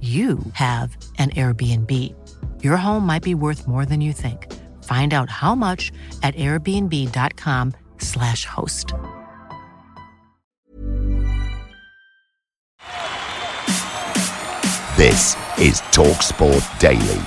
you have an Airbnb. Your home might be worth more than you think. Find out how much at airbnb.com/slash host. This is TalkSport Daily.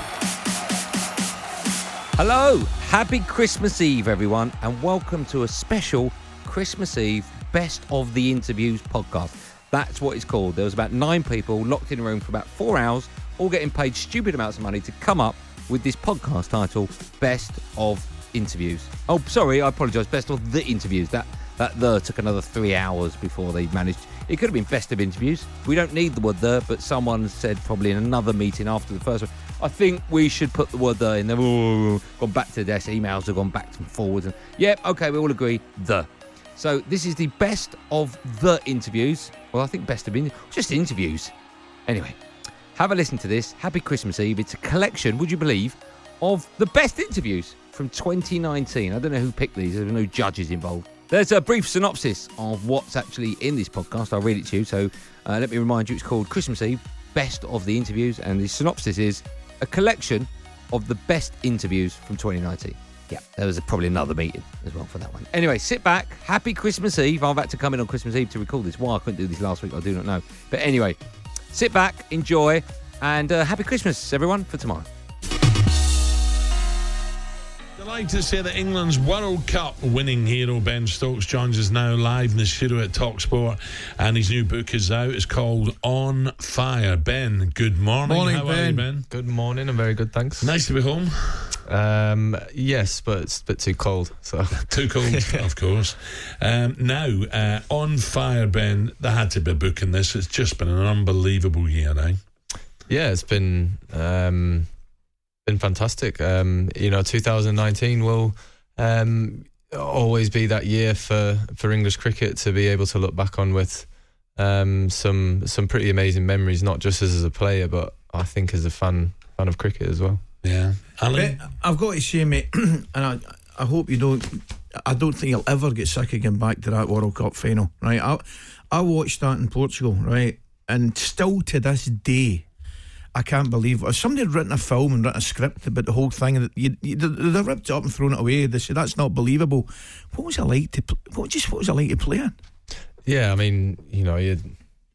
Hello, happy Christmas Eve, everyone, and welcome to a special Christmas Eve Best of the Interviews podcast. That's what it's called. There was about nine people locked in a room for about four hours, all getting paid stupid amounts of money to come up with this podcast title, Best of Interviews. Oh, sorry, I apologise. Best of the Interviews. That that the took another three hours before they managed. It could have been Best of Interviews. We don't need the word the, but someone said probably in another meeting after the first one, I think we should put the word the in. They've gone back to the desk. Emails have gone back and forwards. And yep, okay, we all agree the. So this is the best of the interviews. Well, I think best of in- just interviews. Anyway, have a listen to this. Happy Christmas Eve. It's a collection, would you believe, of the best interviews from 2019. I don't know who picked these. There were no judges involved. There's a brief synopsis of what's actually in this podcast. I'll read it to you. So uh, let me remind you, it's called Christmas Eve, Best of the Interviews, and the synopsis is a collection of the best interviews from 2019. Yeah, there was probably another meeting as well for that one. Anyway, sit back. Happy Christmas Eve. I've had to come in on Christmas Eve to record this. Why I couldn't do this last week, I do not know. But anyway, sit back, enjoy, and uh, happy Christmas, everyone, for tomorrow. Delighted to say that England's World Cup winning hero Ben Stokes joins us now live in the studio at Talksport, and his new book is out. It's called On Fire. Ben, good morning. Morning, How ben. are you, Ben? Good morning. I'm very good, thanks. Nice to be home. Um, yes, but it's a bit too cold. So Too cold, of course. Um, now, uh, On Fire, Ben, there had to be a book in this. It's just been an unbelievable year, eh? yeah, it's been um, been fantastic. Um, you know, 2019 will um, always be that year for for English cricket to be able to look back on with um, some some pretty amazing memories, not just as a player, but I think as a fan fan of cricket as well. Yeah. Alan? I've got to say, mate, and I, I hope you don't. I don't think you'll ever get sick of getting back to that World Cup final, right? I, I watched that in Portugal, right, and still to this day, I can't believe if somebody had written a film and written a script about the whole thing, and they ripped it up and thrown it away. They said that's not believable. What was it like to? What just what was it like to play it? Yeah, I mean, you know, you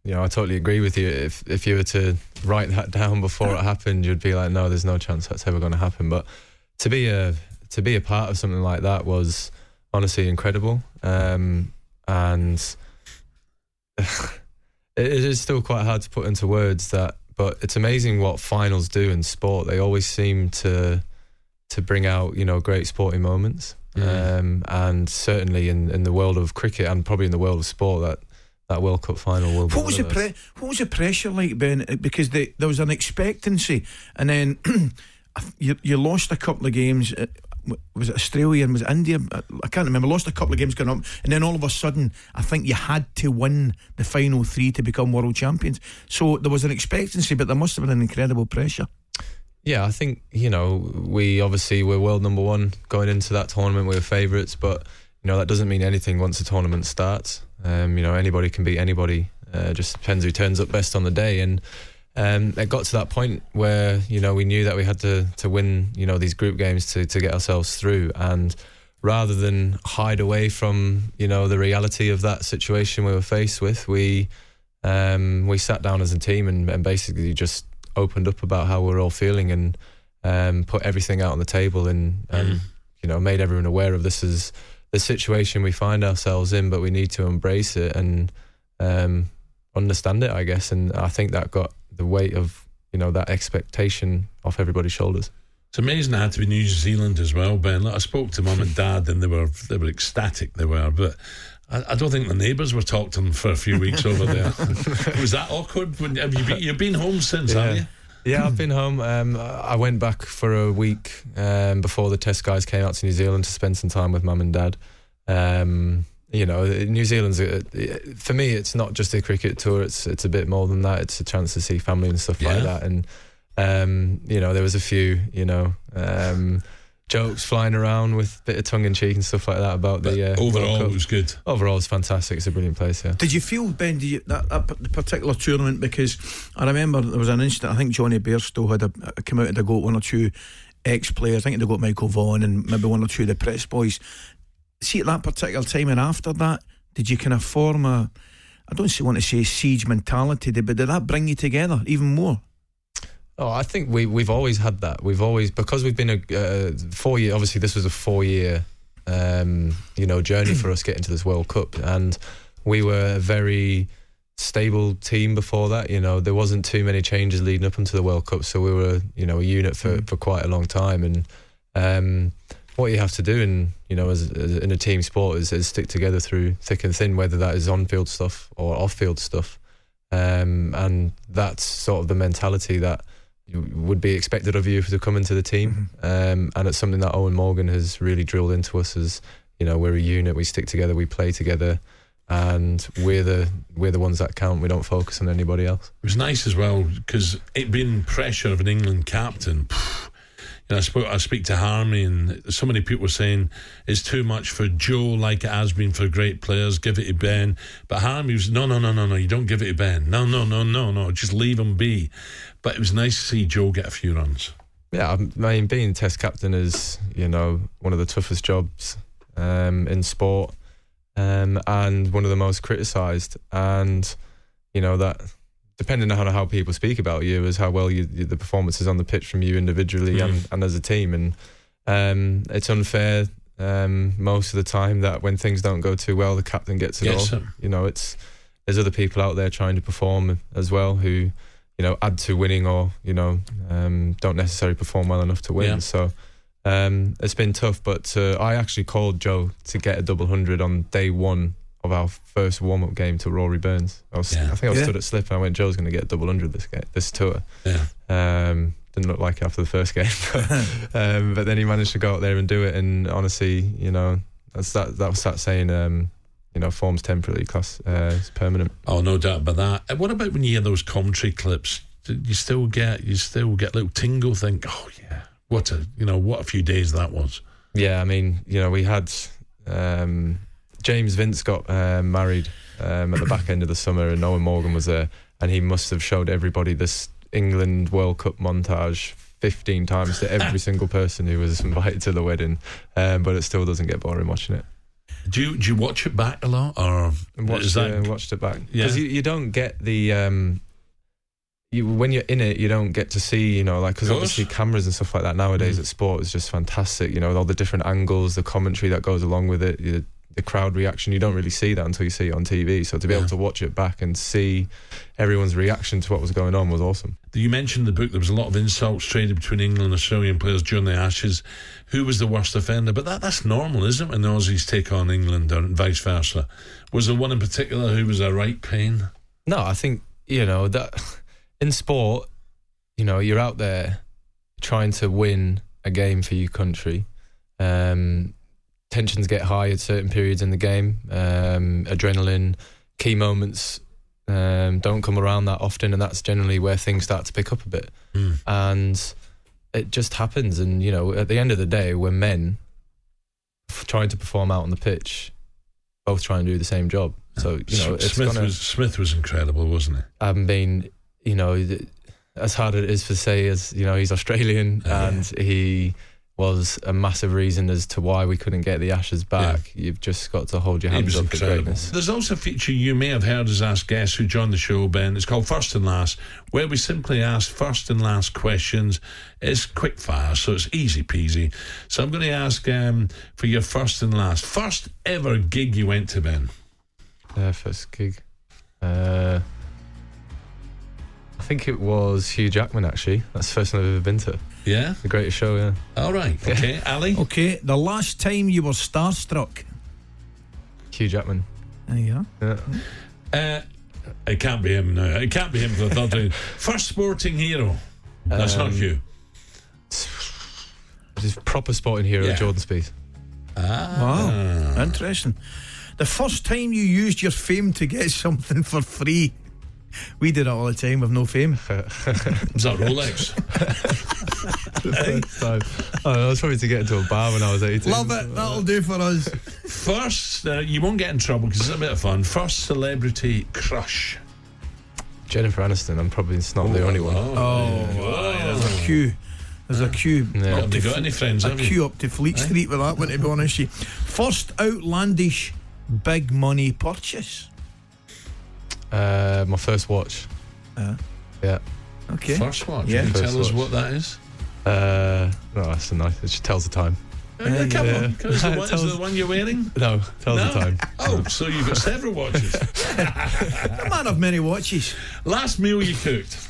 you know, I totally agree with you. If if you were to write that down before it happened, you'd be like, no, there's no chance that's ever going to happen. But to be a to be a part of something like that was honestly incredible. Um, and it is still quite hard to put into words that, but it's amazing what finals do in sport. They always seem to to bring out you know great sporting moments. Mm. Um, and certainly in, in the world of cricket and probably in the world of sport, that that World Cup final will. be What was the one of those. pre- What was the pressure like, Ben? Uh, because they, there was an expectancy, and then you you lost a couple of games. Uh, Was it Australia and was it India? I can't remember. Lost a couple of games going up, and then all of a sudden, I think you had to win the final three to become world champions. So there was an expectancy, but there must have been an incredible pressure. Yeah, I think you know we obviously were world number one going into that tournament. We were favourites, but you know that doesn't mean anything once the tournament starts. Um, you know anybody can beat anybody. Uh, just depends who turns up best on the day. And um, it got to that point where you know we knew that we had to to win you know these group games to to get ourselves through. And rather than hide away from you know the reality of that situation we were faced with, we um, we sat down as a team and, and basically just opened up about how we're all feeling and um, put everything out on the table and, and Mm. you know made everyone aware of this is the situation we find ourselves in, but we need to embrace it and um, understand it, I guess. And I think that got the weight of you know that expectation off everybody's shoulders. It's amazing I had to be New Zealand as well, Ben. I spoke to mum and dad, and they were they were ecstatic. They were, but I, I don't think the neighbours were talking to them for a few weeks over there. Was that awkward? When, have you been, you've been home since, have you? Yeah, I've been home. Um, I went back for a week um, before the test guys came out to New Zealand to spend some time with mum and dad. Um, you know, New Zealand's a, for me. It's not just a cricket tour. It's it's a bit more than that. It's a chance to see family and stuff Yeah. like that. And um, you know, there was a few you know um, jokes flying around with a bit of tongue in cheek and stuff like that about But the uh, overall, it was good. overall it's fantastic. It's a brilliant place. Yeah. Did you feel, Ben, did you, that, that particular tournament? Because I remember there was an incident, I think Jonny Bairstow had a, a come out and they got one or two ex players. I think they got Michael Vaughan and maybe one or two of the press boys. See, at that particular time and after that, did you kind of form a, I don't want to say siege mentality, but did that bring you together even more? Oh, I think we we've always had that. We've always because we've been a uh, four year. Obviously, this was a four year, um, you know, journey for us getting to this World Cup, and we were a very stable team before that. You know, there wasn't too many changes leading up into the World Cup, so we were you know a unit for for quite a long time. And um, what you have to do, in you know, as, as in a team sport, is, is stick together through thick and thin, whether that is on field stuff or off field stuff. Um, and that's sort of the mentality that would be expected of you to come into the team. Um, and it's something that Eoin Morgan has really drilled into us as, you know, we're a unit, we stick together, we play together, and we're the we're the ones that count. We don't focus on anybody else. It was nice as well because it being pressure of an England captain. phew, know, I spoke. I speak to Harmy, and so many people were saying it's too much for Joe, like it has been for great players. Give it to Ben, but Harmy was no, no, no, no, no. You don't give it to Ben. No, no, no, no, no. Just leave him be. But it was nice to see Joe get a few runs. Yeah, I mean, being Test captain is, you know, one of the toughest jobs um, in sport um, and one of the most criticised. And, you know, that depending on how, how people speak about you is how well you, the performances on the pitch from you individually Mm. and, and as a team. And um, it's unfair um, most of the time that when things don't go too well, the captain gets it Gets all. it. You know, it's there's other people out there trying to perform as well who you know add to winning or you know um, don't necessarily perform well enough to win. Yeah. So um, it's been tough. But uh, I actually called Joe to get a double hundred on day one of our first warm up game to Rory Burns. I was Yeah. I think I was Yeah. stood at slip and I went Joe's going to get a double hundred this game, this tour. Yeah. Um, didn't look like it after the first game, but, um, but then he managed to go out there and do it. And honestly, you know, that's that. That was that saying. Um, you know, form's temporary, class uh, is permanent. Oh, no doubt about that. And what about when you hear those commentary clips? Do You still get you still get a little tingle. Think, oh yeah, what a you know what a few days that was. Yeah, I mean, you know, we had um, James Vince got uh, married um, at the back end of the summer, and Eoin Morgan was there, and he must have showed everybody this England World Cup montage. 15 times to every single person who was invited to the wedding, um, but it still doesn't get boring watching it. Do you do you watch it back a lot or watched, that uh, watched it back Yeah. because you, you don't get the um, you when you're in it you don't get to see you know like because obviously cameras and stuff like that nowadays Mm. at sport is just fantastic you know all the different angles the commentary that goes along with it the, the crowd reaction you don't really see that until you see it on TV so to be Yeah. able to watch it back and see everyone's reaction to what was going on was awesome You mentioned in the book there was a lot of insults traded between England and Australian players during the Ashes. Who was the worst offender? But that, that's normal, isn't it? When the Aussies take on England or vice versa. Was there one in particular who was a right pain? No, I think you know that in sport, you know, you're out there trying to win a game for your country. Um, tensions get high at certain periods in the game. Um, adrenaline, key moments um, don't come around that often, and that's generally where things start to pick up a bit. Hmm. And it just happens. And you know, at the end of the day, we're men trying to perform out on the pitch, both trying to do the same job. So you know, it's Smith gonna, was Smith was incredible, wasn't he? I mean, you know, as hard as it is to say, as you know, he's Australian Oh, yeah. and he was a massive reason as to why we couldn't get the Ashes back. You've just got to hold your hands up to incredible. greatness. There's also a feature you may have heard us ask guests who joined the show, Ben. It's called First and Last, where we simply ask first and last questions. It's quick fire, so it's easy peasy. So I'm going to ask um, for your first and last. First ever gig you went to, Ben? Uh, first gig. Uh, I think it was Hugh Jackman, actually. That's the first one I've ever been to. Yeah? The greatest show, yeah. All right. Okay. Ali? Okay, the last time you were starstruck. Hugh Jackman. There you are. Yeah. Uh, it can't be him now. It can't be him for the third time. First sporting hero. That's not Um, you. Just proper sporting hero, Yeah. Jordan Spieth. Ah. Wow, interesting. The first time you used your fame to get something for free. We did it all the time with no fame. Is that Rolex? First time. Oh, I was probably to get into a bar when I was 18. Love it. That'll do for us. First, uh, you won't get in trouble because it's a bit of fun. First celebrity crush. Jennifer Aniston. I'm probably not the only one. Oh, There's a queue. There's a queue. Yeah. Have you got any friends? A Have you? queue up to Fleet Street with that one, to be honest with you. First outlandish big money purchase. Uh, my first watch. Uh. Yeah. Okay. First watch. Yeah. Can you First tell us watch. what that is? Uh, no, that's a nice. It just tells the time. Uh, come yeah. on. Is the, one, is Tells- the one you're wearing? No, tells No? the time. Oh, so you've got several watches. A man of many watches. Last meal you cooked?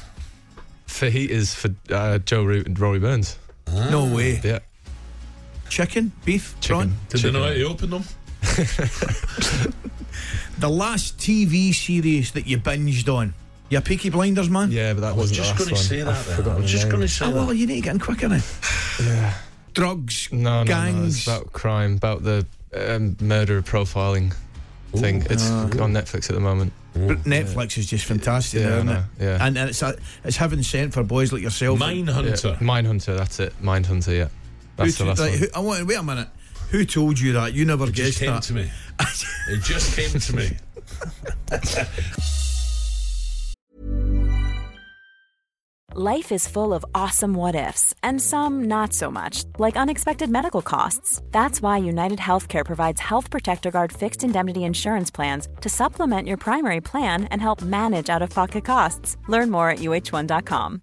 Fajitas for uh, Joe Root and Rory Burns. No way. Yeah. Chicken, beef, Chicken. prawn. Did they know how to open them? The last TV series that you binged on. You a Peaky Blinders man? Yeah, but that I was wasn't just going to say that. I've. I forgotten was just going to say Oh, well, you need to get in quicker now. Yeah. Drugs, No, no, no. gangs. It's about crime, about the um, murder profiling thing. It's on Netflix at the moment. But Netflix is just fantastic, Yeah, there, I isn't it? yeah. And, and it's a, it's heaven sent for boys like yourself. Mindhunter. Yeah. Mindhunter, that's it. Mindhunter, yeah. That's Who the last like, one. who- I want, wait a minute. Who told you that? You never It just guessed came that. to me. It just came to me. Life is full of awesome what ifs, and some not so much, like unexpected medical costs. That's why United Healthcare provides Health Protector Guard fixed indemnity insurance plans to supplement your primary plan and help manage out of pocket costs. Learn more at uh1.com.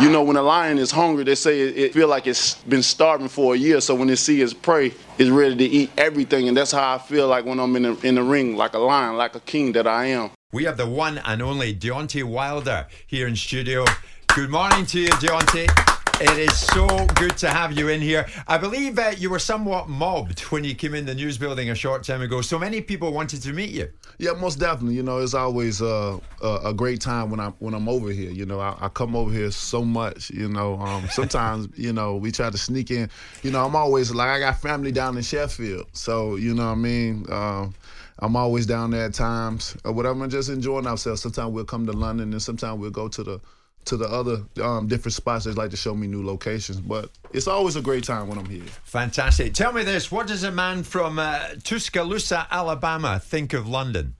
You know, when a lion is hungry, they say it, it feel like it's been starving for a year. So when it see its prey, it's ready to eat everything, and that's how I feel like when I'm in the, in the ring, like a lion, like a king that I am. We have the one and only Deontay Wilder here in studio. Good morning to you, Deontay. It is so good to have you in here. I believe uh, you were somewhat mobbed when you came in the news building a short time ago. So many people wanted to meet you. Yeah, most definitely. You know, it's always uh, a, great time when I when I'm over here. You know, I, I come over here so much. You know, um, sometimes you know we try to sneak in. You know, I'm always like I got family down in Sheffield, so you know what I mean. Um, I'm always down there at times or whatever, and just enjoying ourselves. Sometimes we'll come to London, and sometimes we'll go to the to the other um, different spots. They like to show me new locations, but it's always a great time when I'm here. Fantastic. Tell me this what does a man from uh, Tuscaloosa, Alabama, think of London?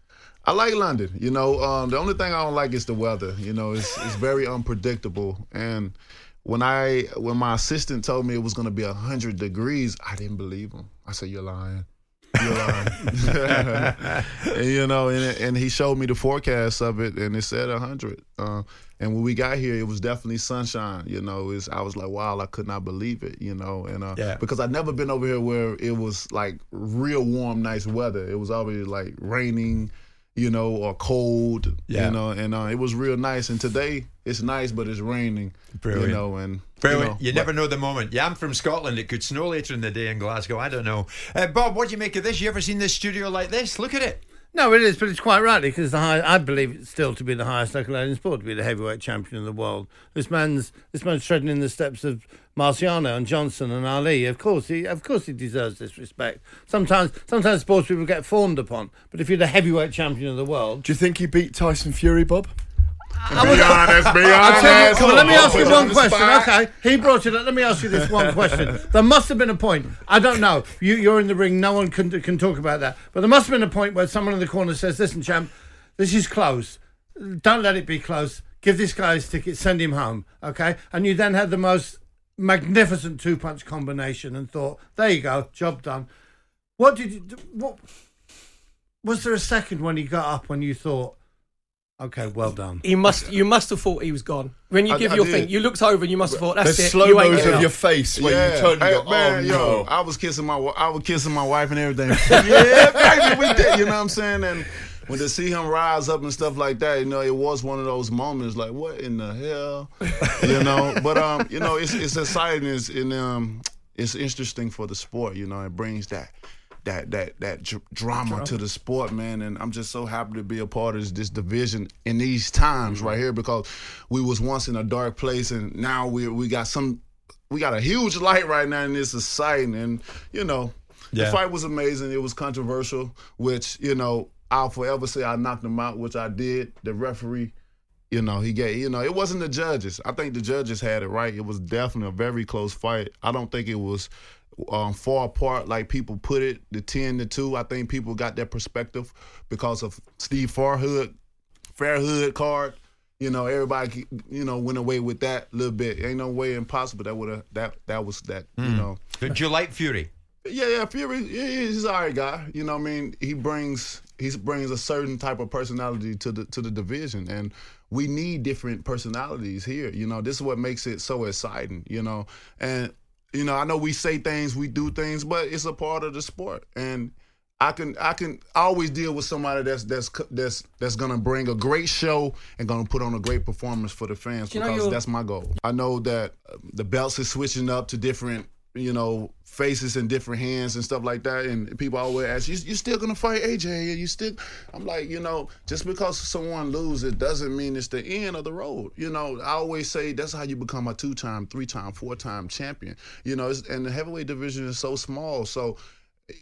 I like London. You know, um, the only thing I don't like is the weather. You know, it's it's very unpredictable. And when I when my assistant told me it was going to be hundred degrees, I didn't believe him. I said, "You're lying." And, you know, and, and he showed me the forecast of it, and it said 100. Uh, and when we got here, it was definitely sunshine. You know, it's, I was like, wow, I could not believe it. You know, and uh, Yeah. because I'd never been over here where it was like real warm, nice weather. It was always like raining, you know, or cold. Yeah. You know, and uh, it was real nice. And today it's nice, but it's raining. Brilliant. You know, and Brilliant. You, You, never know the moment. Yeah, I'm from Scotland. It could snow later in the day in Glasgow. I don't know. Uh, Bob, what do you make of this? You ever seen this studio like this? Look at it. No, it is, but it's quite rightly because the high, I believe it's still to be the highest accolade in sport, to be the heavyweight champion of the world. This man's this man's treading in the steps of Marciano and Johnson and Ali. Of course, he of course he deserves this respect. Sometimes sometimes sports people get fawned upon, but if you're the heavyweight champion of the world, Do you think he beat Tyson Fury, Bob? Be honest, be you, honest. come on, let me ask you you one question. Okay, he brought it up. Let me ask you this one question. There must have been a point. I don't know. You, you're in the ring. No one can can talk about that. But there must have been a point where someone in the corner says, "Listen, champ, this is close. Don't let it be close. Give this guy his ticket. Send him home." Okay, and you then had the most magnificent two punch combination and thought, "There you go, job done." What did you? What was there a second when he got up when you thought, "Okay, well done." He must. You must have thought he was gone when you I- give I your did. thing. You looked over and you must have thought, "That's There's it." slow you ain't mos getting of your face where you turned and Hey, go, man, oh yo, no. I was kissing my, I was kissing my wife and everything. yeah, baby, we did. You know what I'm saying? And when to see him rise up and stuff like that, you know, it was one of those moments like, what in the hell, you know? But um, you know, it's it's exciting. It's and um, it's interesting for the sport. You know, it brings that. That that that dr- drama to the sport, man, and I'm just so happy to be a part of this, this division in these times right here because we was once in a dark place and now we we got some we got a huge light right now and it's exciting and you know Yeah. the fight was amazing. It was controversial which you know i'll forever say i knocked him out which i did. The referee you know he gave you know it wasn't the judges. I think the judges had it right. It was definitely a very close fight. I don't think it was um, far apart like people put it the 10 to 2 i think people got their perspective because of steve farhood fairhood card you know, everybody, you know, went away with that a little bit. Ain't no way impossible that would have that that was that. You Mm. know, Did you like Fury? yeah, yeah. Fury, yeah, he's an alright guy. You know, what I mean, he brings he brings a certain type of personality to the to the division, and we need different personalities here. You know, this is what makes it so exciting. You know, and you know, I know we say things, we do things, but it's a part of the sport, and. I can I can always deal with somebody that's that's that's that's gonna bring a great show and gonna put on a great performance for the fans you because that's my goal. I know that the belts is switching up to different you know faces and different hands and stuff like that, and people always ask you you still gonna fight AJ? You still? I'm like you know just because someone loses it doesn't mean it's the end of the road. You know I always say that's how you become a two time, three time, four time champion. You know and the heavyweight division is so small, so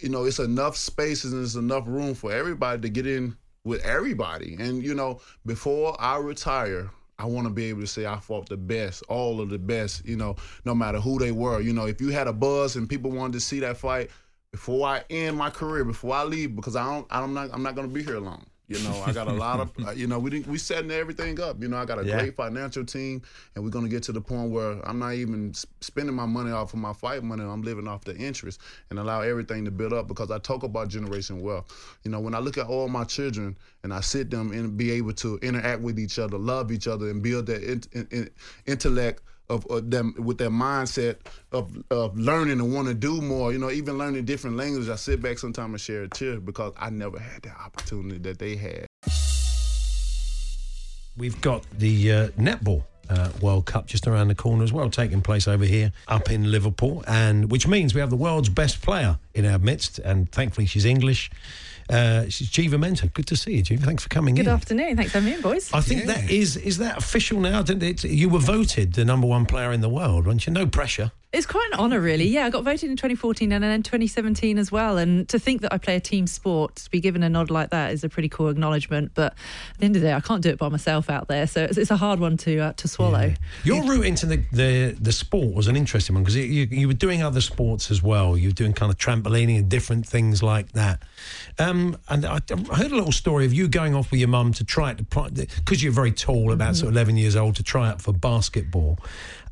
you know, it's enough spaces and there's enough room for everybody to get in with everybody. And, you know, before I retire, I want to be able to say I fought the best, all of the best, you know, no matter who they were. You know, if you had a buzz and people wanted to see that fight, before I end my career, before I leave, because I don't, I'm not, I'm not going to be here long. You know, I got a lot of, uh, you know, we didn't, we setting everything up. You know, I got a Yeah. great financial team, and we're gonna get to the point where I'm not even spending my money off of my fight money. I'm living off the interest and allow everything to build up because I talk about generation wealth. You know, when I look at all my children and I sit them and be able to interact with each other, love each other, and build that in, in, in- intellect of, of them with their mindset of, of learning and want to do more. You know, even learning different languages. I sit back sometimes and share a tear because I never had that opportunity that they had. We've got the uh, netball uh, World Cup just around the corner as well, taking place over here up in Liverpool, and which means we have the world's best player in our midst, and thankfully she's English. Uh, she's Geva Mentor. Good to see you, Geva. Thanks for coming Good in. Good afternoon. Thanks for having me in, boys. I think that is is that official now. Didn't it? You were voted the number one player in the world, weren't you? No pressure. It's quite an honour, really. Yeah, I got voted in 2014 and then 2017 as well. And to think that I play a team sport, to be given a nod like that is a pretty cool acknowledgement. But at the end of the day, I can't do it by myself out there, so it's, it's a hard one to uh, to swallow. Your route into the, the, the sport was an interesting one because you, you were doing other sports as well. You were doing kind of trampolining and different things like that. Um, and I, I heard a little story of you going off with your mum to try it because you're very tall, about sort of 11 years old, to try out for basketball.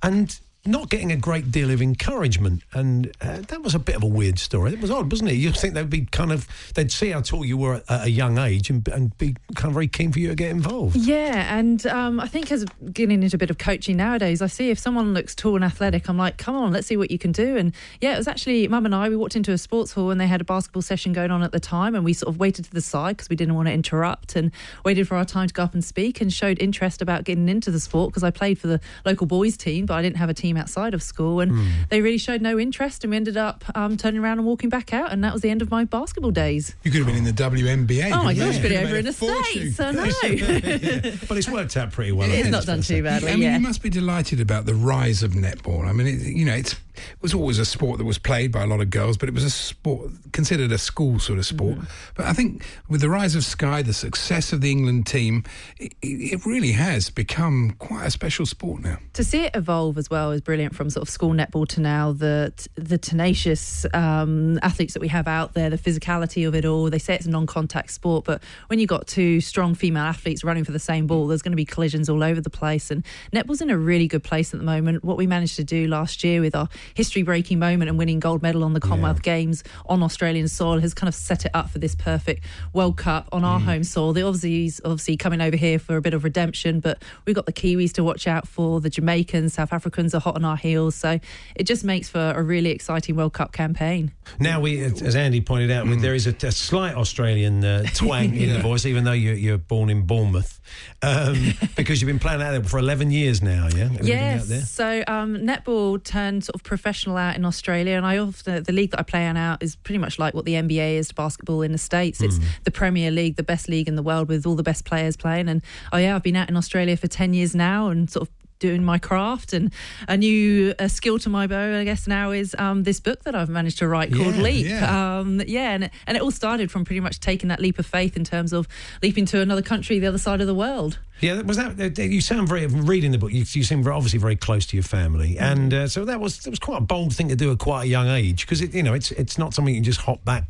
And not getting a great deal of encouragement, and uh, that was a bit of a weird story. It was odd, wasn't it? You'd think they'd be kind of they'd see how tall you were at a young age and, and be kind of very keen for you to get involved. Yeah, and um, I think as getting into a bit of coaching nowadays, I see if someone looks tall and athletic, I'm like, come on, let's see what you can do. And yeah, it was actually mum and I. We walked into a sports hall and they had a basketball session going on at the time, and we sort of waited to the side because we didn't want to interrupt and waited for our time to go up and speak and showed interest about getting into the sport because I played for the local boys team, but I didn't have a team outside of school, and Hmm. they really showed no interest, and we ended up um, turning around and walking back out, and that was the end of my basketball days. You could have been in the WNBA. Oh my gosh, you? could You it could over in the. States? I know. But it's worked out pretty well. It's not done too badly, I mean, yeah. you must be delighted about the rise of netball. I mean, it, you know, it's, it was always a sport that was played by a lot of girls, but it was a sport considered a school sort of sport. But I think with the rise of Sky, the success of the England team, it, it really has become quite a special sport now. to see it evolve as well is brilliant from sort of school netball to now the the tenacious um, athletes that we have out there the physicality of it all. They say it's a non-contact sport but when you've got two strong female athletes running for the same ball there's going to be collisions all over the place and netball's in a really good place at the moment. What we managed to do last year with our history breaking moment and winning gold medal on the Commonwealth Games on Australian soil has kind of set it up for this perfect World Cup on our home soil. The Aussies obviously coming over here for a bit of redemption but we've got the Kiwis to watch out for the Jamaicans South Africans are hot on our heels so it just makes for a really exciting World Cup campaign Now, we, as Andy pointed out, Mm. there is a, a slight Australian uh, twang in the voice, even though you're, you're born in Bournemouth, um, because you've been playing out there for 11 years now, yeah? Everything Yes. out there? So um, netball turned sort of professional out in Australia, and I often the league that I play on out is pretty much like what the NBA is to basketball in the states. It's Hmm. the Premier League, the best league in the world with all the best players playing. And oh yeah, I've been out in Australia for ten years now, and sort of doing my craft and a new a skill to my bow i guess now is um, this book that i've managed to write called Yeah, leap yeah. um, yeah and, and it all started from pretty much taking that leap of faith in terms of leaping to another country the other side of the world Yeah, was that? uh, You sound very reading the book. You, you seem obviously very close to your family, Mm-hmm. and uh, so that was that was quite a bold thing to do at quite a young age because it, you know, it's it's not something you can just hop back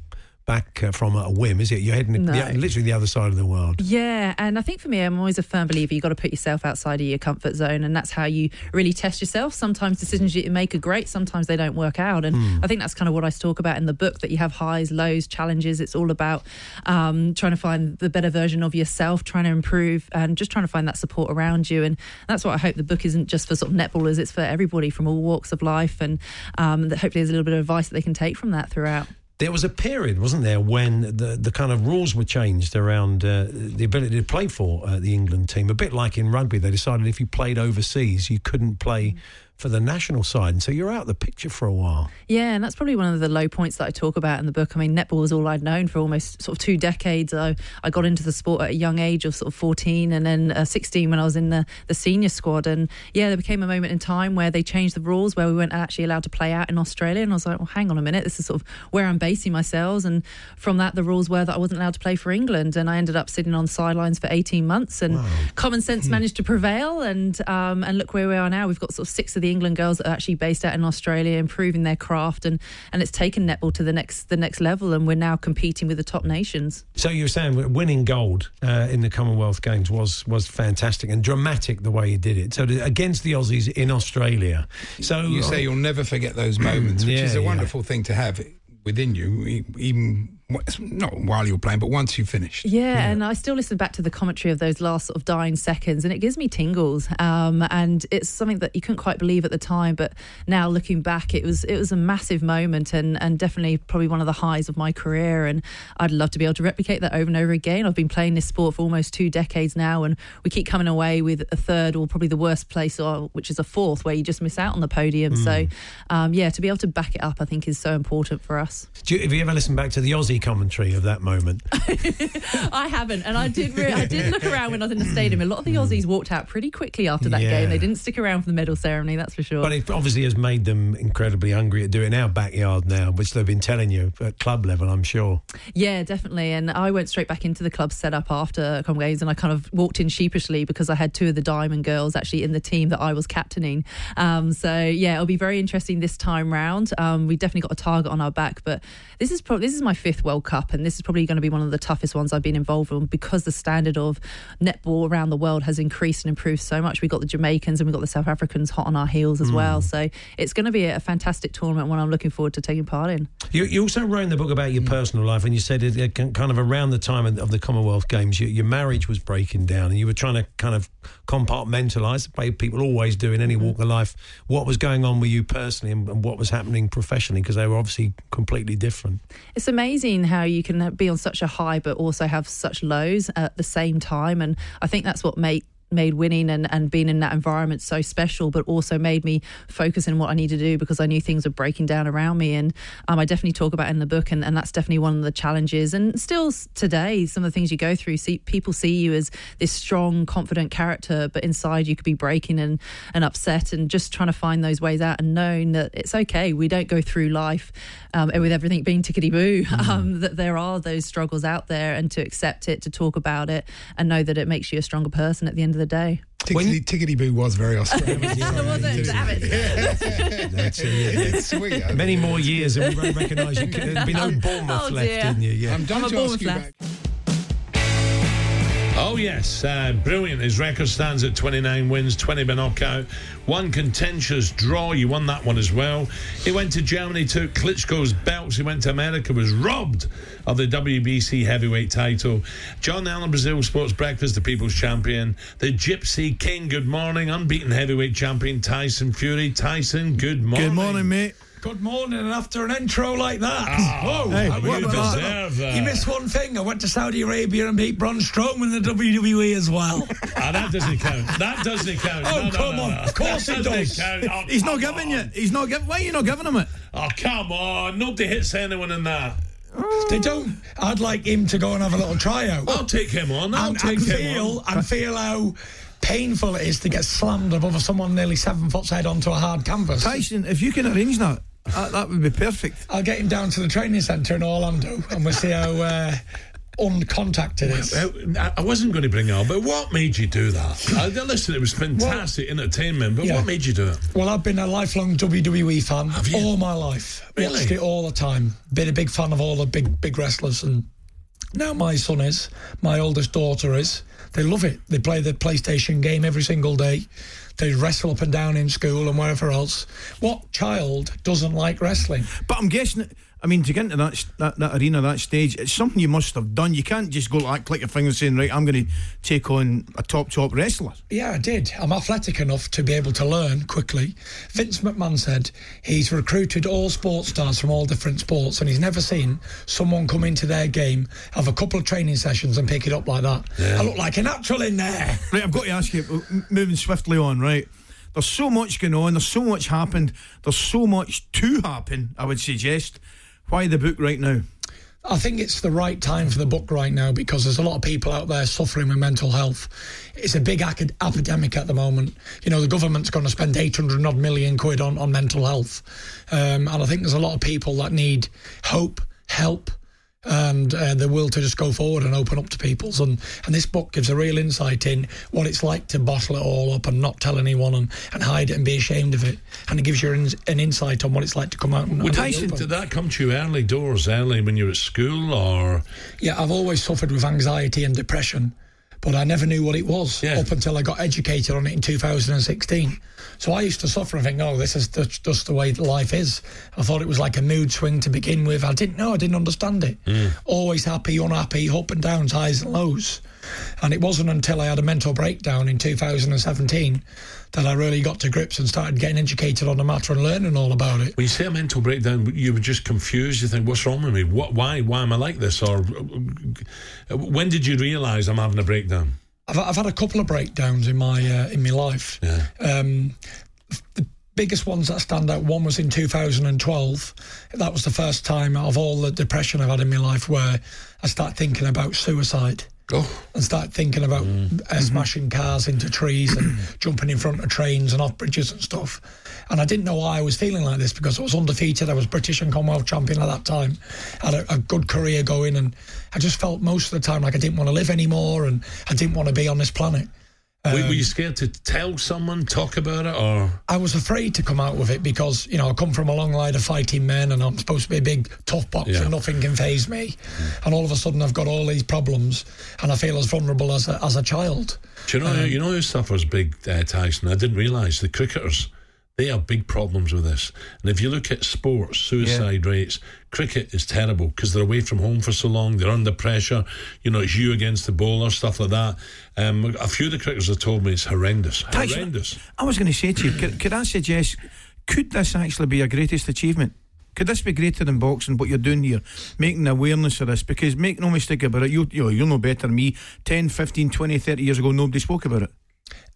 back uh, from a whim, is it? You're heading No. the, literally the other side of the world. Yeah, and I think for me, I'm always a firm believer you've got to put yourself outside of your comfort zone, and that's how you really test yourself. Sometimes decisions you make are great, sometimes they don't work out, and Hmm. I think that's kind of what I talk about in the book. That you have highs, lows, challenges. It's all about um, trying to find the better version of yourself, trying to improve, and just trying to find that support around you. And that's what I hope the book isn't just for sort of netballers; it's for everybody from all walks of life, and um, that hopefully there's a little bit of advice that they can take from that throughout. There was a period, wasn't there, when the, the kind of rules were changed around uh, the ability to play for uh, the England team. A bit like in rugby, they decided if you played overseas, you couldn't play for the national side, and so you're out of the picture for a while. Yeah, and that's probably one of the low points that I talk about in the book. I mean, netball was all I'd known for almost sort of two decades. I, I got into the sport at a young age of sort of 14 and then uh, 16 when I was in the, the senior squad. And yeah, there became a moment in time where they changed the rules where we weren't actually allowed to play out in Australia. And I was like, well, hang on a minute, this is sort of where I'm basing myself. And from that, the rules were that I wasn't allowed to play for England. And I ended up sitting on sidelines for 18 months. And common sense managed to prevail. And, um, and look where we are now. We've got sort of six of the England girls are actually based out in Australia, improving their craft, and and it's taken netball to the next the next level, and we're now competing with the top nations. So you were saying winning gold uh, in the Commonwealth Games was was fantastic and dramatic the way you did it. So against the Aussies in Australia. So you say you'll never forget those moments, which Yeah, is a yeah. wonderful thing to have within you, even not while you're playing, but once you've finished. Yeah, and I still listen back to the commentary of those last sort of dying seconds, and it gives me tingles. Um, and it's something that you couldn't quite believe at the time, but now looking back, it was it was a massive moment, and and definitely probably one of the highs of my career. And I'd love to be able to replicate that over and over again. I've been playing this sport for almost two decades now, and we keep coming away with a third, or probably the worst place, or which is a fourth, where you just miss out on the podium. So, um, yeah, to be able to back it up, I think is so important for us. Do you, have you ever listened back to the Aussie Commentary of that moment. I haven't, and I did. Re- I did look around when I was in the stadium. A lot of the Aussies walked out pretty quickly after that Yeah. game. They didn't stick around for the medal ceremony. That's for sure. But it obviously has made them incredibly hungry to do it in our backyard now, which they've been telling you at club level, I'm sure. Yeah, definitely. And I went straight back into the club setup after Com Games and I kind of walked in sheepishly because I had two of the Diamond girls actually in the team that I was captaining. Um, so, yeah, it'll be very interesting this time round. Um, we definitely got a target on our back, but this is probably this is my fifth World Cup and this is probably going to be one of the toughest ones I've been involved in because the standard of netball around the world has increased and improved so much. We've got the Jamaicans and we've got the South Africans hot on our heels as Mm. well. So it's going to be a fantastic tournament, one I'm looking forward to taking part in. You, you also wrote in the book about your personal life, and you said it, it kind of around the time of the Commonwealth Games, your, your marriage was breaking down, and you were trying to kind of compartmentalise, the way people always do in any walk of life, what was going on with you personally and, and what was happening professionally, because they were obviously completely different. It's amazing how you can be on such a high but also have such lows at the same time. And I think that's what made made winning and, and being in that environment so special, but also made me focus on what I need to do because I knew things were breaking down around me. And um, I definitely talk about it in the book, and, and that's definitely one of the challenges. And still today, some of the things you go through, see, people see you as this strong, confident character, but inside you could be breaking and, and upset, and just trying to find those ways out and knowing that it's okay. We don't go through life um, with everything being tickety boo, um, that there are those struggles out there, and to accept it, to talk about it, and know that it makes you a stronger person at the end of the day. Tickety, tickety boo was very Australian. Was it? Damn it. That's it, yeah. It's sweet. Many mean, more years, and we won't recognise you. There'd be no oh, Bournemouth Oh, left, dear. didn't you? Yeah. I'm done I'm to ask Bournemouth you lass. Oh, yes. Uh, brilliant. His record stands at 29 wins, 20 by knockout. One contentious draw. You won that one as well. He went to Germany, took Klitschko's belts. He went to America, was robbed of the WBC heavyweight title. John Allen, Brazil Sports Breakfast, the People's Champion. The Gypsy King, good morning. Unbeaten heavyweight champion Tyson Fury. Tyson, good morning. Good morning, mate. Good morning, and after an intro like that, Oh, Hey, how what you about deserve that. you missed one thing. I went to Saudi Arabia and beat Braun Strowman in the WWE as well. Ah, that doesn't count. That doesn't count. Oh, No, no, come no, on. no. Of course That it doesn't count. Oh, He's not giving on. you. He's not giving. Why are you not giving him it? Oh, come on. Nobody hits anyone in that. they don't. I'd like him to go and have a little tryout. I'll take him on. I'll and, take and him feel on. and feel how painful it is to get slammed above someone nearly seven foot's head onto a hard canvas. Tyson, if you can arrange that, that, that would be perfect. I'll get him down to the training centre in Orlando, and we'll see how uh, uncontacted it is. I I wasn't going to bring it up, but what made you do that? Uh, listen, it was fantastic entertainment, but Yeah. what made you do it? Well, I've been a lifelong WWE fan you? all my life. Really? Watched it all the time. Been a big fan of all the big big wrestlers, and now my son is. My oldest daughter is. They love it. They play the PlayStation game every single day. They wrestle up and down in school and wherever else. What child doesn't like wrestling? But I'm guessing. I mean, to get into that, that that arena, that stage, it's something you must have done. You can't just go like click your fingers saying, "Right, I'm going to take on a top top wrestler." Yeah, I did. I'm athletic enough to be able to learn quickly. Vince McMahon said he's recruited all sports stars from all different sports, and he's never seen someone come into their game, have a couple of training sessions, and pick it up like that. I look like a natural in there. Right, I've got to ask you, moving swiftly on, right? There's so much going on, there's so much happened, there's so much to happen, I would suggest. Why the book right now? I think it's the right time for the book right now because there's a lot of people out there suffering with mental health. It's a big acad- epidemic at the moment. You know, the government's going to spend 800 odd million quid on, on mental health. Um, and I think there's a lot of people that need hope, help, and uh, the will to just go forward and open up to people's. And, and this book gives a real insight in what it's like to bottle it all up and not tell anyone and, and hide it and be ashamed of it. And it gives you an, an insight on what it's like to come out and. Would and Tyson, open. did that come to you early doors, early when you were at school, or Yeah, I've always suffered with anxiety and depression, but I never knew what it was Yeah. up until I got educated on it in 2016. So I used to suffer and think, oh, this is just the way life is. I thought it was like a mood swing to begin with. I didn't know, I didn't understand it. Always happy, unhappy, up and downs, highs and lows. And it wasn't until I had a mental breakdown in 2017 that I really got to grips and started getting educated on the matter and learning all about it. when you say a mental breakdown, you were just confused? You think, what's wrong with me? What? Why? Why am I like this? Or uh, when did you realise I'm having a breakdown? I've, I've had a couple of breakdowns in my uh, in my life. Um, the biggest ones that stand out. One was in 2012. That was the first time out of all the depression I've had in my life where I started thinking about suicide. And start thinking about uh, smashing cars into trees and jumping in front of trains and off bridges and stuff. And I didn't know why I was feeling like this because I was undefeated. I was British and Commonwealth champion at that time. Had a, a good career going, and I just felt most of the time like I didn't want to live anymore and I didn't want to be on this planet. Were, were Um, you scared to tell someone, talk about it, or I was afraid to come out with it because, you know, I come from a long line of fighting men and I'm supposed to be a big, tough boxer. Yeah. Nothing can phase me. And all of a sudden I've got all these problems and I feel as vulnerable as a, as a child. Do you know? Um, you know who suffers big, uh, Tyson? I didn't realise the cricketers. They have big problems with this. And if you look at sports suicide rates, cricket is terrible because they're away from home for so long. They're under pressure. You know, it's you against the bowler, stuff like that. Um, a few of the cricketers have told me it's horrendous. Tyson, horrendous. I was going to say to you, could, could I suggest, could this actually be your greatest achievement? Could this be greater than boxing, what you're doing here? Making awareness of this? Because make no mistake about it, you, you, you'll know better than me. 10, 15, 20, 30 years ago, nobody spoke about it.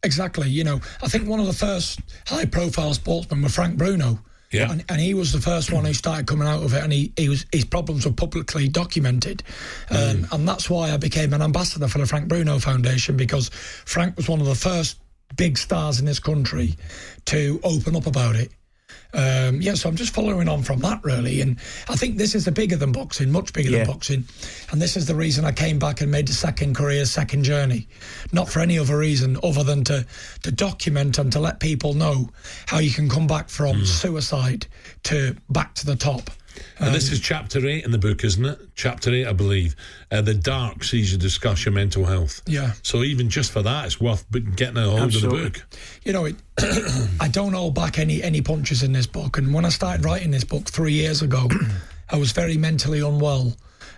Exactly. You know, I think one of the first high profile sportsmen was Frank Bruno. Yeah. And, and he was the first one who started coming out of it, and he, he was his problems were publicly documented, um, and that's why I became an ambassador for the Frank Bruno Foundation because Frank was one of the first big stars in this country to open up about it. Um, yeah, so I'm just following on from that really, and I think this is a bigger than boxing, much bigger Yeah. than boxing, and this is the reason I came back and made the second career, second journey, not for any other reason other than to to document and to let people know how you can come back from suicide to back to the top. And this is chapter eight in the book, isn't it? Chapter eight, I believe. Uh, the dark sees you discuss your mental health. Yeah. So even just for that, it's worth getting a hold Absolutely. of the book. You know, it, I don't hold back any any punches in this book. And when I started writing this book three years ago, I was very mentally unwell.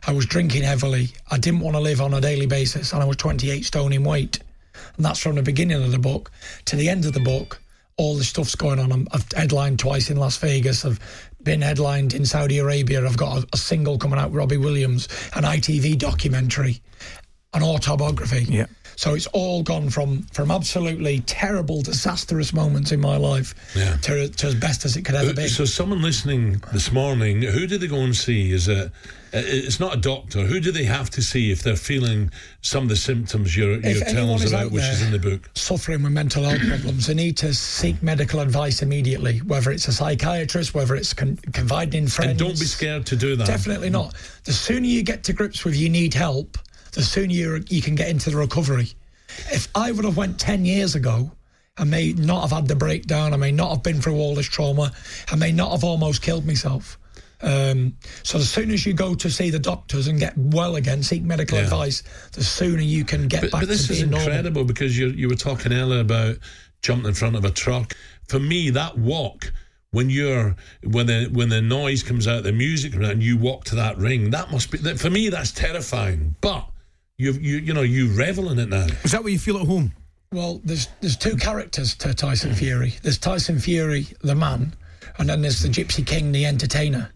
I was drinking heavily. I didn't want to live on a daily basis, and I was 28 stone in weight. And that's from the beginning of the book to the end of the book. All the stuff's going on. I'm, I've headlined twice in Las Vegas. I've been headlined in Saudi Arabia. I've got a, a single coming out Robbie Williams, an ITV documentary, an autobiography. Yeah. So it's all gone from from absolutely terrible, disastrous moments in my life Yeah. to, to as best as it could ever Uh, be. So, someone listening this morning, who do they go and see? Is it? uh, It's not a doctor. Who do they have to see if they're feeling some of the symptoms you're, you're telling us about, which is in the book? suffering with mental health problems, they need to seek medical advice immediately, whether it's a psychiatrist, whether it's con- confiding in friends. And don't be scared to do that. Definitely not. The sooner you get to grips with you need help, the sooner you, you can get into the recovery. If I would have went 10 years ago, I may not have had the breakdown, I may not have been through all this trauma, I may not have almost killed myself. Um, so as soon as you go to see the doctors and get well again, seek medical Yeah. advice, the sooner you can get But, back but this to is being normal. incredible because you you were talking earlier about jumping in front of a truck. For me, that walk when you're when the when the noise comes out, the music comes out, and you walk to that ring, that must be that, for me. That's terrifying. But you you you know you revel in it now. Is that what you feel at home? Well, there's there's two characters to Tyson Fury. There's Tyson Fury, the man, and then there's the Gypsy King, the entertainer.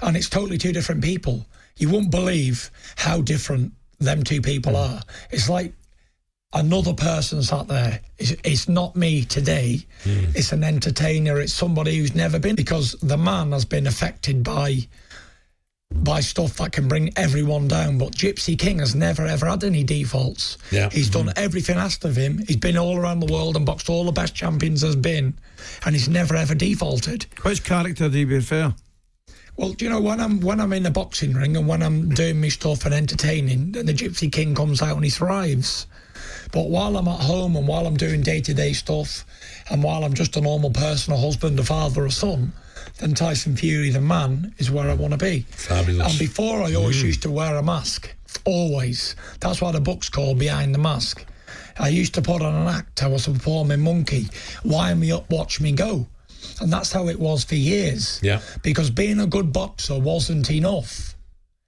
And it's totally two different people. You won't believe how different them two people are. It's like another person sat there. It's, it's not me today. Hmm. It's an entertainer. It's somebody who's never been because the man has been affected by by stuff that can bring everyone down. But Gypsy King has never ever had any defaults. Yeah. He's done mm. everything asked of him. He's been all around the world and boxed all the best champions there's been, and he's never ever defaulted. Which character do you prefer? Well, do you know when I'm when I'm in the boxing ring and when I'm doing my stuff and entertaining, the Gypsy King comes out and he thrives. But while I'm at home and while I'm doing day to day stuff, and while I'm just a normal person, a husband, a father, a son, then Tyson Fury, the man, is where I want to be. Fabulous. And before, I always Mm. used to wear a mask. Always. That's why the book's called Behind the Mask. I used to put on an act. I was a performing monkey. Wind me up, watch me go. And that's how it was for years. Yeah. Because being a good boxer wasn't enough.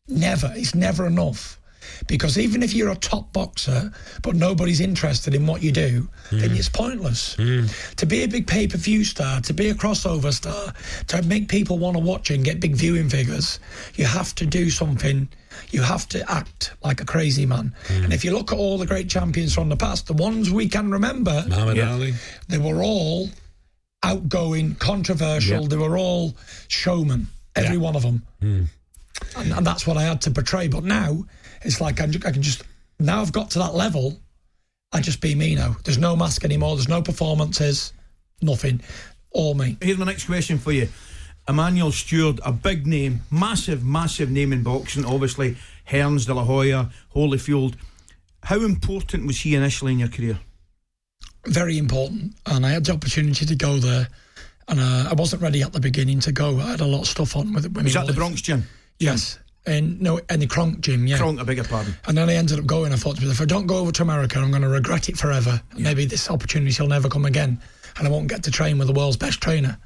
Never. It's never enough. Because even if you're a top boxer, but nobody's interested in what you do, then hmm. it's pointless. Hmm. To be a big pay per view star, to be a crossover star, to make people want to watch and get big viewing figures, you have to do something. You have to act like a crazy man. Hmm. And if you look at all the great champions from the past, the ones we can remember, Muhammad Yeah. Ali. they were all outgoing, controversial. Yeah. They were all showmen, every Yeah. one of them. Mm. And, and that's what I had to portray. But now it's like I'm, I can just now I've got to that level. I just be me now. There's no mask anymore. There's no performances. Nothing. All me. Here's my next question for you. Emanuel Steward, a big name, massive, massive name in boxing, obviously. Hearns, De La Hoya, Holyfield. How important was he initially in your career? very important. And I had the opportunity to go there, and uh, I wasn't ready at the beginning to go. I had a lot of stuff on with it. Was that the. Bronx gym? Yes. And no, in the Kronk gym, yeah. Kronk, I beg your pardon. And then I ended up going. I thought, if I don't go over to America, I'm going to regret it forever. Maybe this opportunity will never come again, and I won't get to train with the world's best trainer.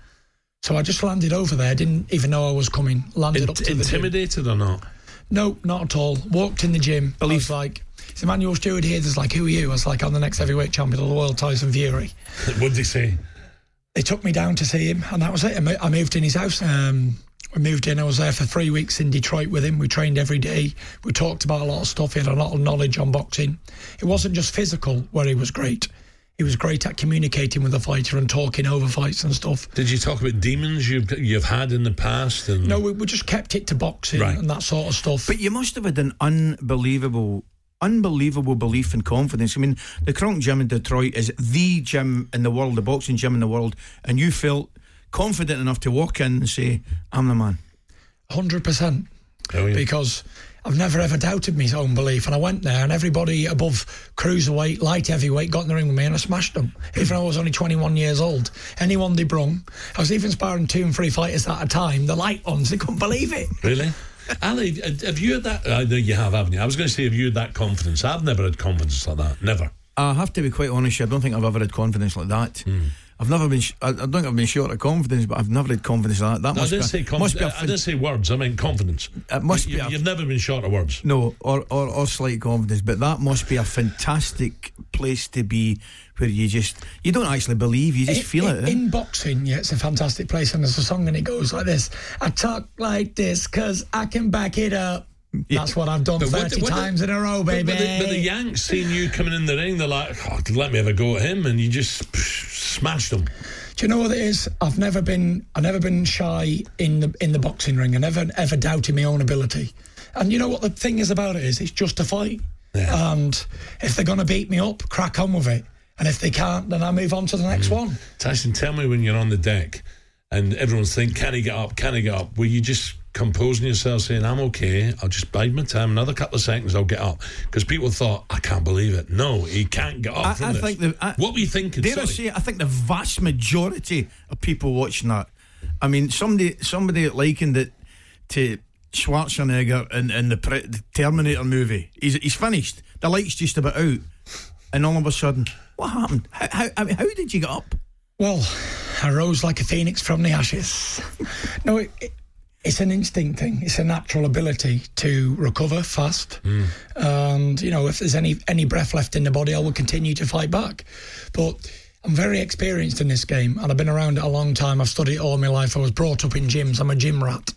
So I just landed over there. Didn't even know I was coming. Landed up to the gym. Intimidated or not? No, not at all. Walked in the gym. I was like, "Is Emanuel Steward here?" There's like, "Who are you?" I was like, "I'm the next heavyweight champion of the world, Tyson Fury." what did he say? They took me down to see him, and that was it. I I moved in his house. Um, we moved in. I was there for three weeks in Detroit with him. We trained every day. We talked about a lot of stuff. He had a lot of knowledge on boxing. It wasn't just physical where he was great. He was great at communicating with the fighter and talking over fights and stuff. Did you talk about demons you've you've had in the past? And No, we, we just kept it to boxing Right. and that sort of stuff. But you must have had an unbelievable, unbelievable belief and confidence. I mean, the Kronk Gym in Detroit is the gym in the world, the boxing gym in the world, and you felt confident enough to walk in and say, "I'm the man." Hundred percent. Oh. Because I've never ever doubted my own belief, and I went there, and everybody above cruiserweight, light heavyweight, got in the ring with me, and I smashed them. Even though I was only 21 years old, anyone they brung, I was even sparring two and three fighters at a time. The light ones, they couldn't believe it. Really? Ali, have you had that? I know you have, haven't you? I was going to say, have you had that confidence? I've never had confidence like that. Never. I have to be quite honest. I don't think I've ever had confidence like that. Hmm. I've never been. sh- I I don't think I've been short of confidence, but I've never had confidence like that. That No, I must didn't be. say a- must be confidence. a I didn't say words. I mean confidence. It must you, be a- You've never been short of words. No, or, or, or slight confidence, but that must be a fantastic place to be where you just you don't actually believe, you just In- feel in, it. eh? In boxing, yeah, it's a fantastic place, and there's a song and it goes like this: "I talk like this because I can back it up." That's what I've done But 30 what- times in a row, baby. But, the, but the Yanks seeing you coming in the ring, they're like, oh, let me have a go at him, and you just psh, smashed them. Do you know what it is? I've never been I've never been shy in the in the boxing ring. I never ever doubted my own ability. And you know what the thing is about it is it's just a fight. And if they're gonna beat me up, crack on with it. And if they can't, then I move on to the next mm. one. Tyson, tell me when you're on the deck and everyone's thinking, can he get up? Can he get up? Were you just composing yourself saying, I'm okay, I'll just bide my time, another couple of seconds, I'll get up? Because people thought, I can't believe it. No, he can't get up I, from I this. think the, I, what were you thinking? Dare I Sorry. say, I think the vast majority of people watching that. I mean, somebody somebody likened it to Schwarzenegger in, in the, pre- the Terminator movie. He's, he's finished. The light's just about out, and all of a sudden, what happened? How, how, I mean, how did you get up? Well, I rose like a phoenix from the ashes. no, it, it, it's an instinct thing. It's a natural ability to recover fast. Hmm. And, you know, if there's any any breath left in the body, I will continue to fight back. But I'm very experienced in this game and I've been around it a long time. I've studied it all my life. I was brought up in gyms. I'm a gym rat.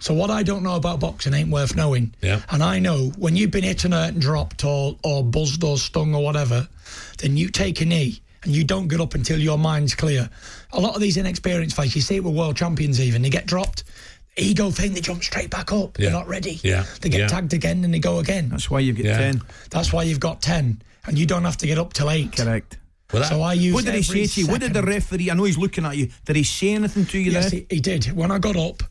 So what I don't know about boxing ain't worth knowing. Yeah. And I know when you've been hit and hurt and dropped or, or buzzed or stung or whatever, then you take a knee and you don't get up until your mind's clear. A lot of these inexperienced fights, you see it with world champions even, they get dropped. Ego thing, they jump straight back up. Yeah. They're not ready. Yeah. They get Yeah. tagged again and they go again. That's why you get Yeah. 10. That's why you've got 10. And you don't have to get up till 8. Correct. so I use What did he say to you? What did the referee? I know he's looking at you. Did he say anything to you Yes, there? he, he did. When I got up,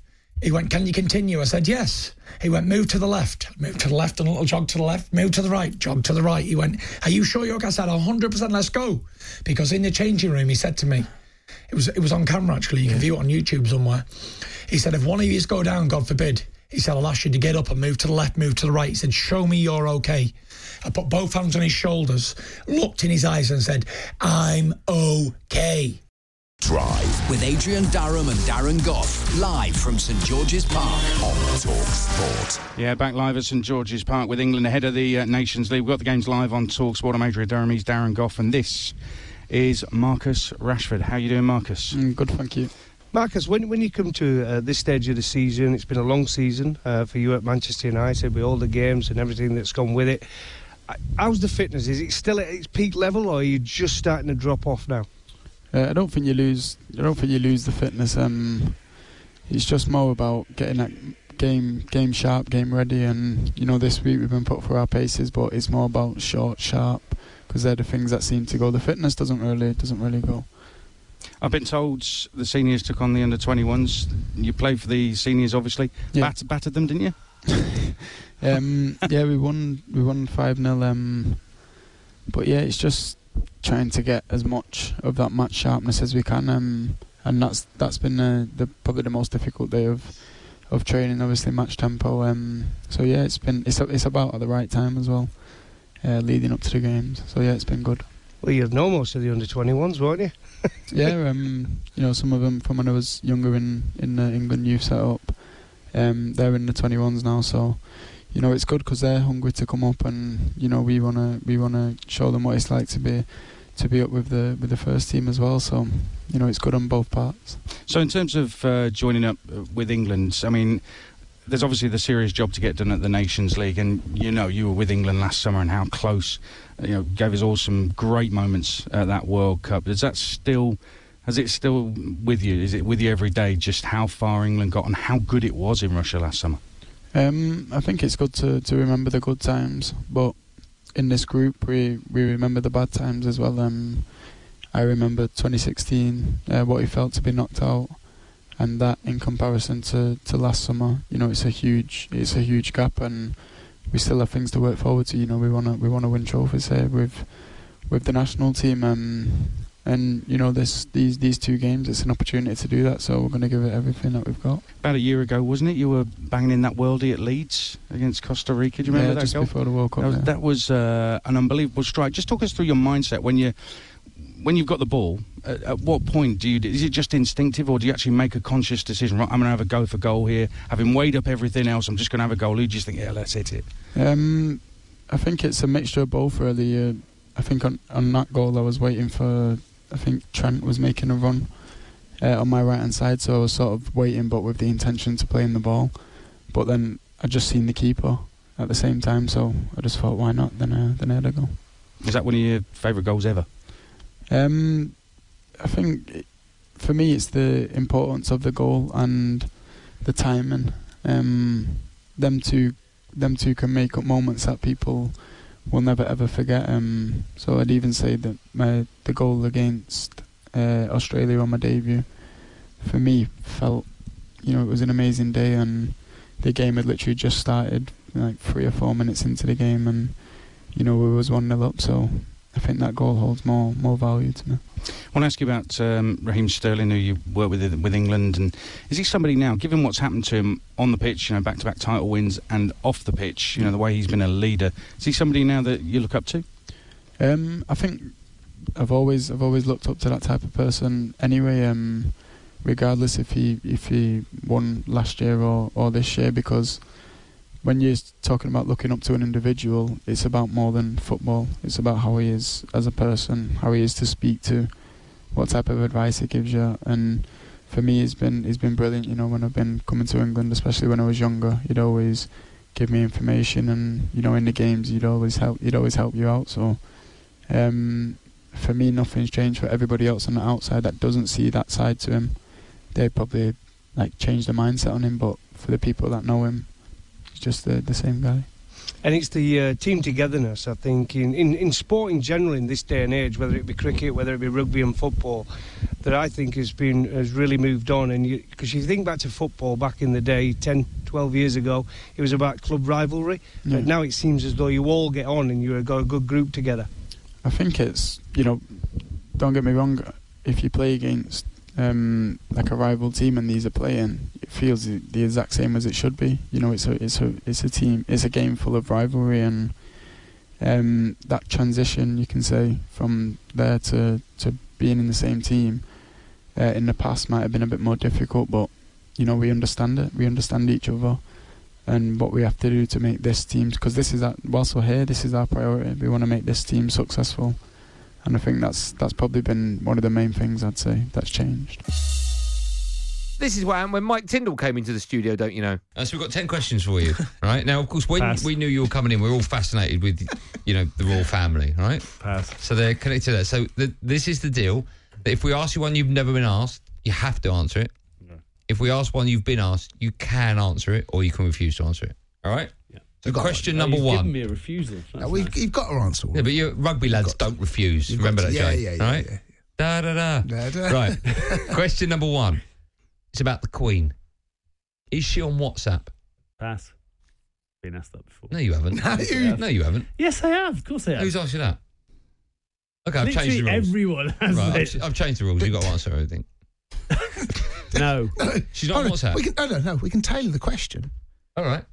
he went, Can you continue? I said, Yes. He went, Move to the left. Move to the left, and a little jog to the left. Move to the right, jog to the right. He went, Are you sure you're okay? I said, 100%, let's go. Because in the changing room, he said to me, it was, it was on camera actually, you can view it on YouTube somewhere. He said, If one of you go down, God forbid, he said, I'll ask you to get up and move to the left, move to the right. He said, Show me you're okay. I put both hands on his shoulders, looked in his eyes, and said, I'm okay. Drive with Adrian Durham and Darren Gough live from St George's Park on Talk Sport. Yeah, back live at St George's Park with England ahead of the uh, Nations League. We've got the games live on Talk Sport. I'm Adrian Durham, he's Darren Gough, and this is Marcus Rashford. How are you doing, Marcus? good, thank you. Marcus, when, when you come to uh, this stage of the season, it's been a long season uh, for you at Manchester United with all the games and everything that's gone with it. How's the fitness? Is it still at its peak level or are you just starting to drop off now? Uh, I don't think you lose. I don't think you lose the fitness. Um, it's just more about getting that game game sharp, game ready. And you know, this week we've been put through our paces, but it's more about short, sharp, because they're the things that seem to go. The fitness doesn't really doesn't really go. I've been told the seniors took on the under 21s. You played for the seniors, obviously. Yeah. Bat- battered them, didn't you? Um, yeah, we won. We won five 0 Um, but yeah, it's just trying to get as much of that match sharpness as we can. Um, and that's that's been uh, the probably the most difficult day of of training. Obviously, match tempo. Um, so yeah, it's been it's it's about at the right time as well, uh, leading up to the games. So yeah, it's been good. Well, you'd know most of the under 21s, won't you? yeah, um, you know some of them from when I was younger in in the England youth setup. Um, they're in the 21s now, so you know it's good because they're hungry to come up, and you know we wanna we wanna show them what it's like to be to be up with the with the first team as well. So you know it's good on both parts. So, in terms of uh, joining up uh, with England, I mean, there's obviously the serious job to get done at the Nations League, and you know you were with England last summer and how close, you know, gave us all some great moments at that World Cup. Is that still? Has it still with you? Is it with you every day? Just how far England got and how good it was in Russia last summer. Um, I think it's good to, to remember the good times, but in this group we, we remember the bad times as well. Um, I remember 2016, uh, what it felt to be knocked out, and that in comparison to, to last summer, you know, it's a huge it's a huge gap, and we still have things to work forward to. You know, we wanna we wanna win trophies here with with the national team. Um, and you know, this these these two games, it's an opportunity to do that. So we're going to give it everything that we've got. About a year ago, wasn't it? You were banging in that worldie at Leeds against Costa Rica. Do you remember Yeah, that just goal? before the World Cup, That was, yeah. that was uh, an unbelievable strike. Just talk us through your mindset when you when you've got the ball. At, at what point do you? Is it just instinctive, or do you actually make a conscious decision? Right, I'm going to have a go for goal here. Having weighed up everything else, I'm just going to have a goal. Or do you just think, yeah, let's hit it. Um, I think it's a mixture of both, really. Uh, I think on, on that goal, I was waiting for. I think Trent was making a run uh, on my right hand side, so I was sort of waiting, but with the intention to play in the ball. But then I just seen the keeper at the same time, so I just thought, why not? Then, uh, then I had a goal. Is that one of your favourite goals ever? Um, I think for me, it's the importance of the goal and the timing. Um, them two, them two can make up moments that people will never ever forget. Um, so I'd even say that my the goal against uh, Australia on my debut, for me, felt you know it was an amazing day, and the game had literally just started, like three or four minutes into the game, and you know we was one 0 up. So I think that goal holds more more value to me. I want to ask you about um, Raheem Sterling, who you work with with England, and is he somebody now, given what's happened to him on the pitch, you know, back-to-back title wins, and off the pitch, you know, the way he's been a leader, is he somebody now that you look up to? Um, I think I've always I've always looked up to that type of person anyway. Um, regardless if he if he won last year or, or this year, because when you're talking about looking up to an individual, it's about more than football. It's about how he is as a person, how he is to speak to, what type of advice he gives you, and for me, he's been he's been brilliant. You know, when I've been coming to England, especially when I was younger, he'd always give me information, and you know, in the games, he'd always help. He'd always help you out. So, um, for me, nothing's changed. For everybody else on the outside that doesn't see that side to him, they probably like change the mindset on him. But for the people that know him, just the the same guy. And it's the uh, team togetherness, I think, in, in, in sport in general in this day and age, whether it be cricket, whether it be rugby and football, that I think has been has really moved on. And because you, you, think back to football back in the day, 10, 12 years ago, it was about club rivalry. Yeah. But now it seems as though you all get on and you've got a good group together. I think it's you know, don't get me wrong, if you play against um, like a rival team and these are playing, it feels the, exact same as it should be. You know, it's a it's a it's a team, it's a game full of rivalry and um, that transition you can say from there to to being in the same team uh, in the past might have been a bit more difficult, but you know we understand it. We understand each other and what we have to do to make this team because this is our, whilst we're here, this is our priority. We want to make this team successful and I think that's that's probably been one of the main things I'd say that's changed. This is when when Mike Tindall came into the studio, don't you know? Uh, so we've got ten questions for you, right? Now, of course, when Pass. we knew you were coming in, we are all fascinated with, you know, the royal family, right? Pass. So they're connected to that. So the, this is the deal. that if we ask you one you've never been asked, you have to answer it. If we ask one you've been asked, you can answer it or you can refuse to answer it. All right? Yeah. So question number You've one. Given me a refusal. No, we, You've got to answer. Yeah, but you rugby lads don't refuse. You've Remember got that, to- yeah, Jay? yeah, yeah, right? yeah. Da da da. Da, da. Right. Question number one. It's about the Queen. Is she on WhatsApp? Pass. Been asked that before. No, you haven't. No, you- no, you haven't. Yes, I have. Of course I have. Who's asked you that? Okay, I've changed the rules. everyone has right, it. I've, I've changed the rules. You've got to answer everything. no. She's not on Hold on, WhatsApp. We can, no, no, no. We can tailor the question. All right.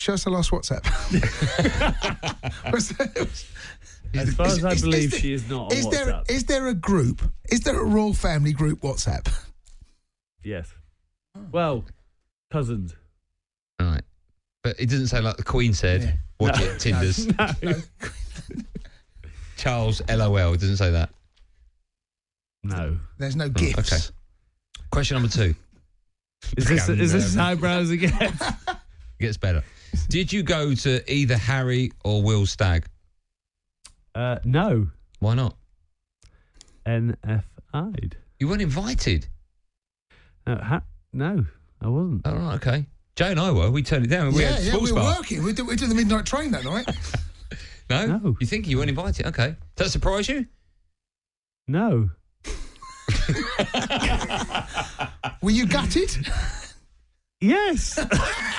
Show us the last WhatsApp. As far as I Is- is believe, there- she is not on is there WhatsApp. is there a group? Is there a royal family group WhatsApp? Yes. Well, cousins. All right. But it doesn't say like the Queen said, watch No. it, Tinders. No. Charles LOL. It doesn't say that. No. There's no Oh, gifts. Okay. Question number two. Is this is this as eyebrows again? Gets better. Did you go to either Harry or Will Stagg? Uh, no. Why not? NFI'd. You weren't invited. No, ha- no, I wasn't. All right, okay. Jay and I were. We turned it down. We yeah, had yeah, sports we were bar. working. We did, we did the midnight train that night. No? You think you weren't invited? Okay. Does that surprise you? No. Were you gutted? Yes.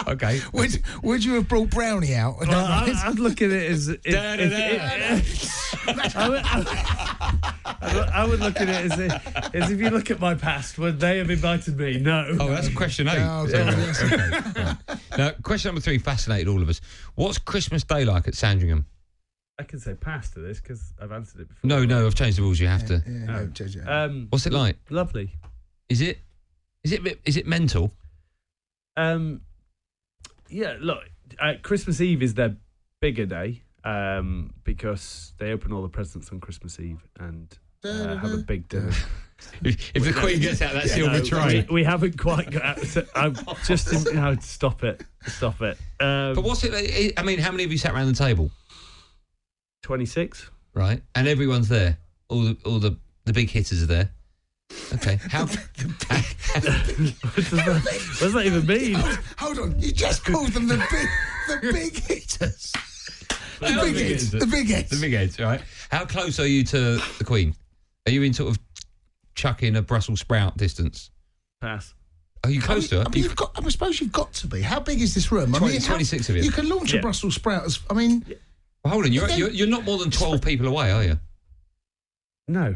okay. Would Would you have brought Brownie out? Well, I, night? I'd look at it as. If, Da, da, if- if- I, would, I, would, look at it as, if- as if you look at my past, would they have invited me? No. Oh, that's question eight. Oh, Yeah, right, okay, right. Now, question number three fascinated all of us. What's Christmas Day like at Sandringham? I can say pass to this because I've answered it before. No, no, I've changed the rules. You have to. Yeah, no, judge it. Um, What's it like? Lovely. Is it? Is it? bit- Is it mental? Um, yeah, look, uh, Christmas Eve is their bigger day um, because they open all the presents on Christmas Eve and uh, have a big dinner. If, if the Queen gets out that Yeah, silver no, tray. we, we haven't quite got out. To, I'm just, you know, stop it, stop it. Um, But what's it? I mean, how many of you sat around the table? Twenty six. Right, and everyone's there. All the all the the big hitters are there. Okay, how? what, does that, what does that even mean? Hold on, you just called them the big, the big hitters. The How big big heads. The big heads. The big heads, right? How close are you to the Queen? Are you in sort of chucking a Brussels sprout distance? Pass. Are you close to her? I mean, you've got. I suppose you've got to be. How big is this room? I 20 mean, how- 26 of you. You can launch Yeah. a Brussels sprout. As, I mean, Well, hold on, you're, then- you're you're not more than twelve people away, are you? No.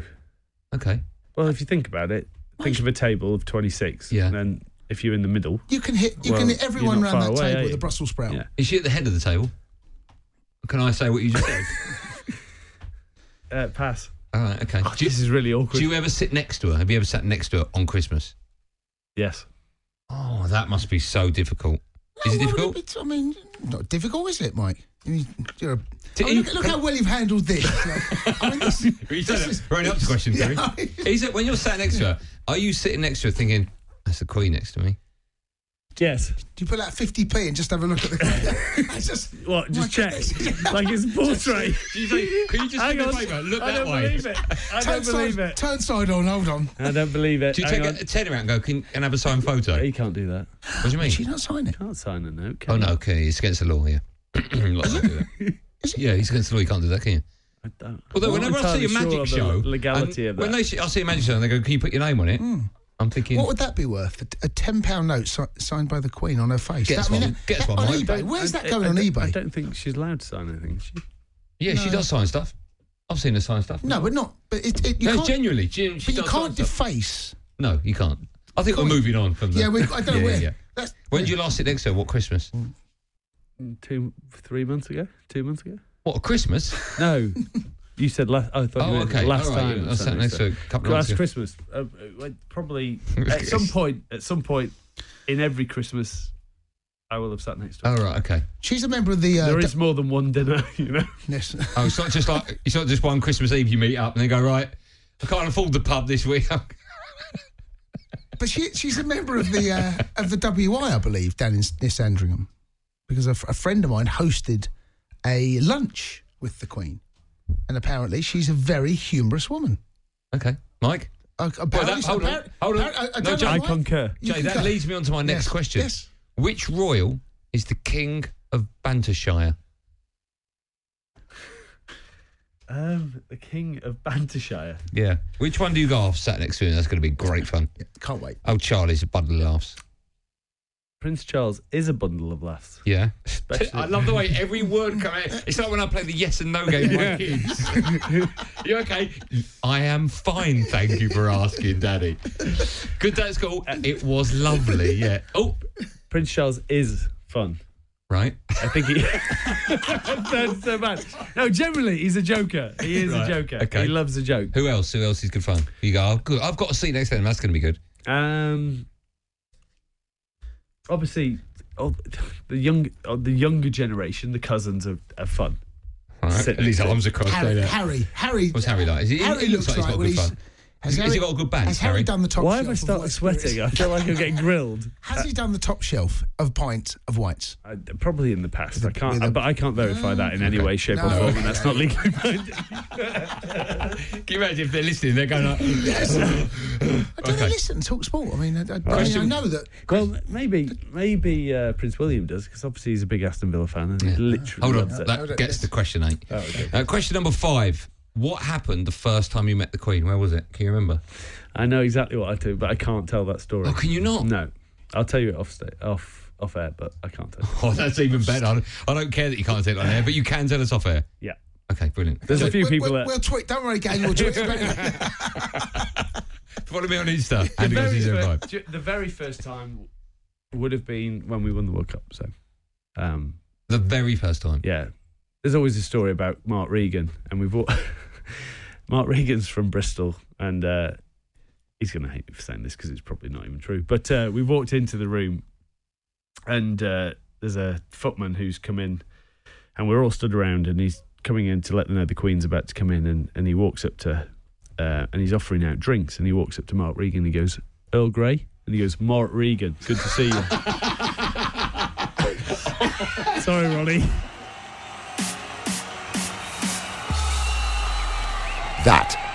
Okay. Well, if you think about it, think of a table of twenty six. Yeah. And then if you're in the middle, you can hit. You Well, can hit everyone around that away, table with you? a Brussels sprout. Yeah. Is she at the head of the table? Can I say what you just said? uh, pass. All right, okay. Oh, you, this is really awkward. do you ever sit next to her? Have you ever sat next to her on Christmas? yes. Oh, that must be so difficult. Is it Why would difficult? be- I mean, not difficult, is it, Mike? I you're a, To I mean, look, look how well you've handled this. Like, I mean, this, You this is- Right up to question three. Yeah. Is it when you're sat next to her? Are you sitting next to her thinking, "That's the Queen next to me"? Yes. Do you pull out 50p and just have a look at the. I just. What? Just check. goodness. like it's portrait. Do you say, "Can you just Hang do a on. favour? Look I that don't way." believe it. I Turn don't believe side, it. turn side on, hold on. I don't believe it. Do you Hang take on. a, a tenner out and go, "Can and have a signed photo"? You can't do that. What do you mean? She not sign it. Can't sign a note. Can Oh no, okay, it's against the law here. Like, that. Yeah, he's going to law. You can't do that, can you? I don't. Although I'm whenever I see a magic sure show, the legality and of when that. they see, I see a magic show and they go, "Can you put your name on it?" Hmm. I'm thinking, What would that be worth? A, a ten pound note si- signed by the Queen on her face. Get us That- I mean, one. that- Get that one, on eBay. Where's I- that going I on eBay? I don't think she's allowed to sign anything. Is she? "Yeah, she does sign stuff. I've seen her sign stuff." No, but not. But it, it, you no, can't. genuinely, gen- she but you can't stuff. deface. No, you can't. I think we're moving on from the. Yeah, we, I don't know Yeah, where. yeah. That's, When did you last sit next to her? What Christmas? Hmm. Two, three months ago. Two months ago. What Christmas? No. You said last. I thought Oh, you meant okay. last All right, time. yeah, I sat next to a couple last months. Christmas. Uh, uh, probably at some point. At some point in every Christmas, I will have sat next to her. Oh right, okay. She's a member of the. Uh, there d- is more than one dinner, you know. yes. Oh, it's not just like it's not just one Christmas Eve you meet up and they go right. I can't afford the pub this week. But she, she's a member of the uh, of the WI, I believe, down in near Sandringham, because a, f- a friend of mine hosted a lunch with the Queen, and apparently she's a very humorous woman. Okay, Mike. Uh, Well, that- hold on, apparently- hold on. apparently- I- I no, Jay, know why. You Jay, that leads me on to my next Yes, question. yes. Which royal is the king of Bantershire? Um, the king of Bantershire. Yeah. Which one do you go off sat next to him? That's going to be great fun. Can't wait. Oh, Charlie's a bundle of laughs. Prince Charles is a bundle of laughs. Yeah. Especially- I love the way every word comes out. It's like when I play the yes and no game with my kids. you okay? I am fine, thank you for asking, Daddy. Good day at school. It was lovely, yeah. Oh, Prince Charles is fun. Right. I think he. That's so bad. No, generally he's a joker. He is Right, a joker. okay. He loves a joke. Who else? Who else is good fun? You go, oh, good. I've got a seat next to him. That's going to be good. Um, obviously, oh, the young, oh, the younger generation, the cousins are, are fun. All right. Sit And his next to arms across. Harry, don't they? Harry, Harry. What's Harry like? Is he, Harry he looks like he's got when good fun. Has, Has he got a good band, Has Harry Harry? done the top shelf? Why shelf? have I of started sweating? I feel like I'm getting grilled. Has he done the top shelf of pints of whites? Uh, probably in the past. I can't, with a- but I can't verify that in any way, shape, or No. form, and that's not legally binding. Can you imagine if they're listening? They're going, like, Yes. I don't Okay. listen. Talk sport. I mean, I, I, I, mean, I know that. Well, maybe maybe uh, Prince William does because obviously he's a big Aston Villa fan and he literally Hold on. loves it. That gets to question eight. Oh, okay. Uh, question number five. What happened the first time you met the Queen? Where was it? Can you remember? I know exactly what I do, but I can't tell that story. Oh, can you not? No, I'll tell you it off sta- off off air, but I can't tell. Oh, that's even better. I don't, I don't care that you can't tell it on air, but you can tell us off air. Yeah. Okay, brilliant. There's a few We'll, people we'll, that we'll tweet. Don't worry, gang. We'll tweet about it. Follow me on Insta. the very, Ozzy fir- 05. ju- the very first time would have been when we won the World Cup. So, um, The very first time. yeah, there's always a story about Mark Regan, and we've all Mark Regan's from Bristol, and uh, he's going to hate me for saying this because it's probably not even true. But uh, we walked into the room, and uh, there's a footman who's come in, and we're all stood around, and he's coming in to let them know the Queen's about to come in, and, and he walks up to, uh, and he's offering out drinks, and he walks up to Mark Regan, and he goes, Earl Grey, and he goes, Mark Regan, good to see you. Sorry, Ronnie.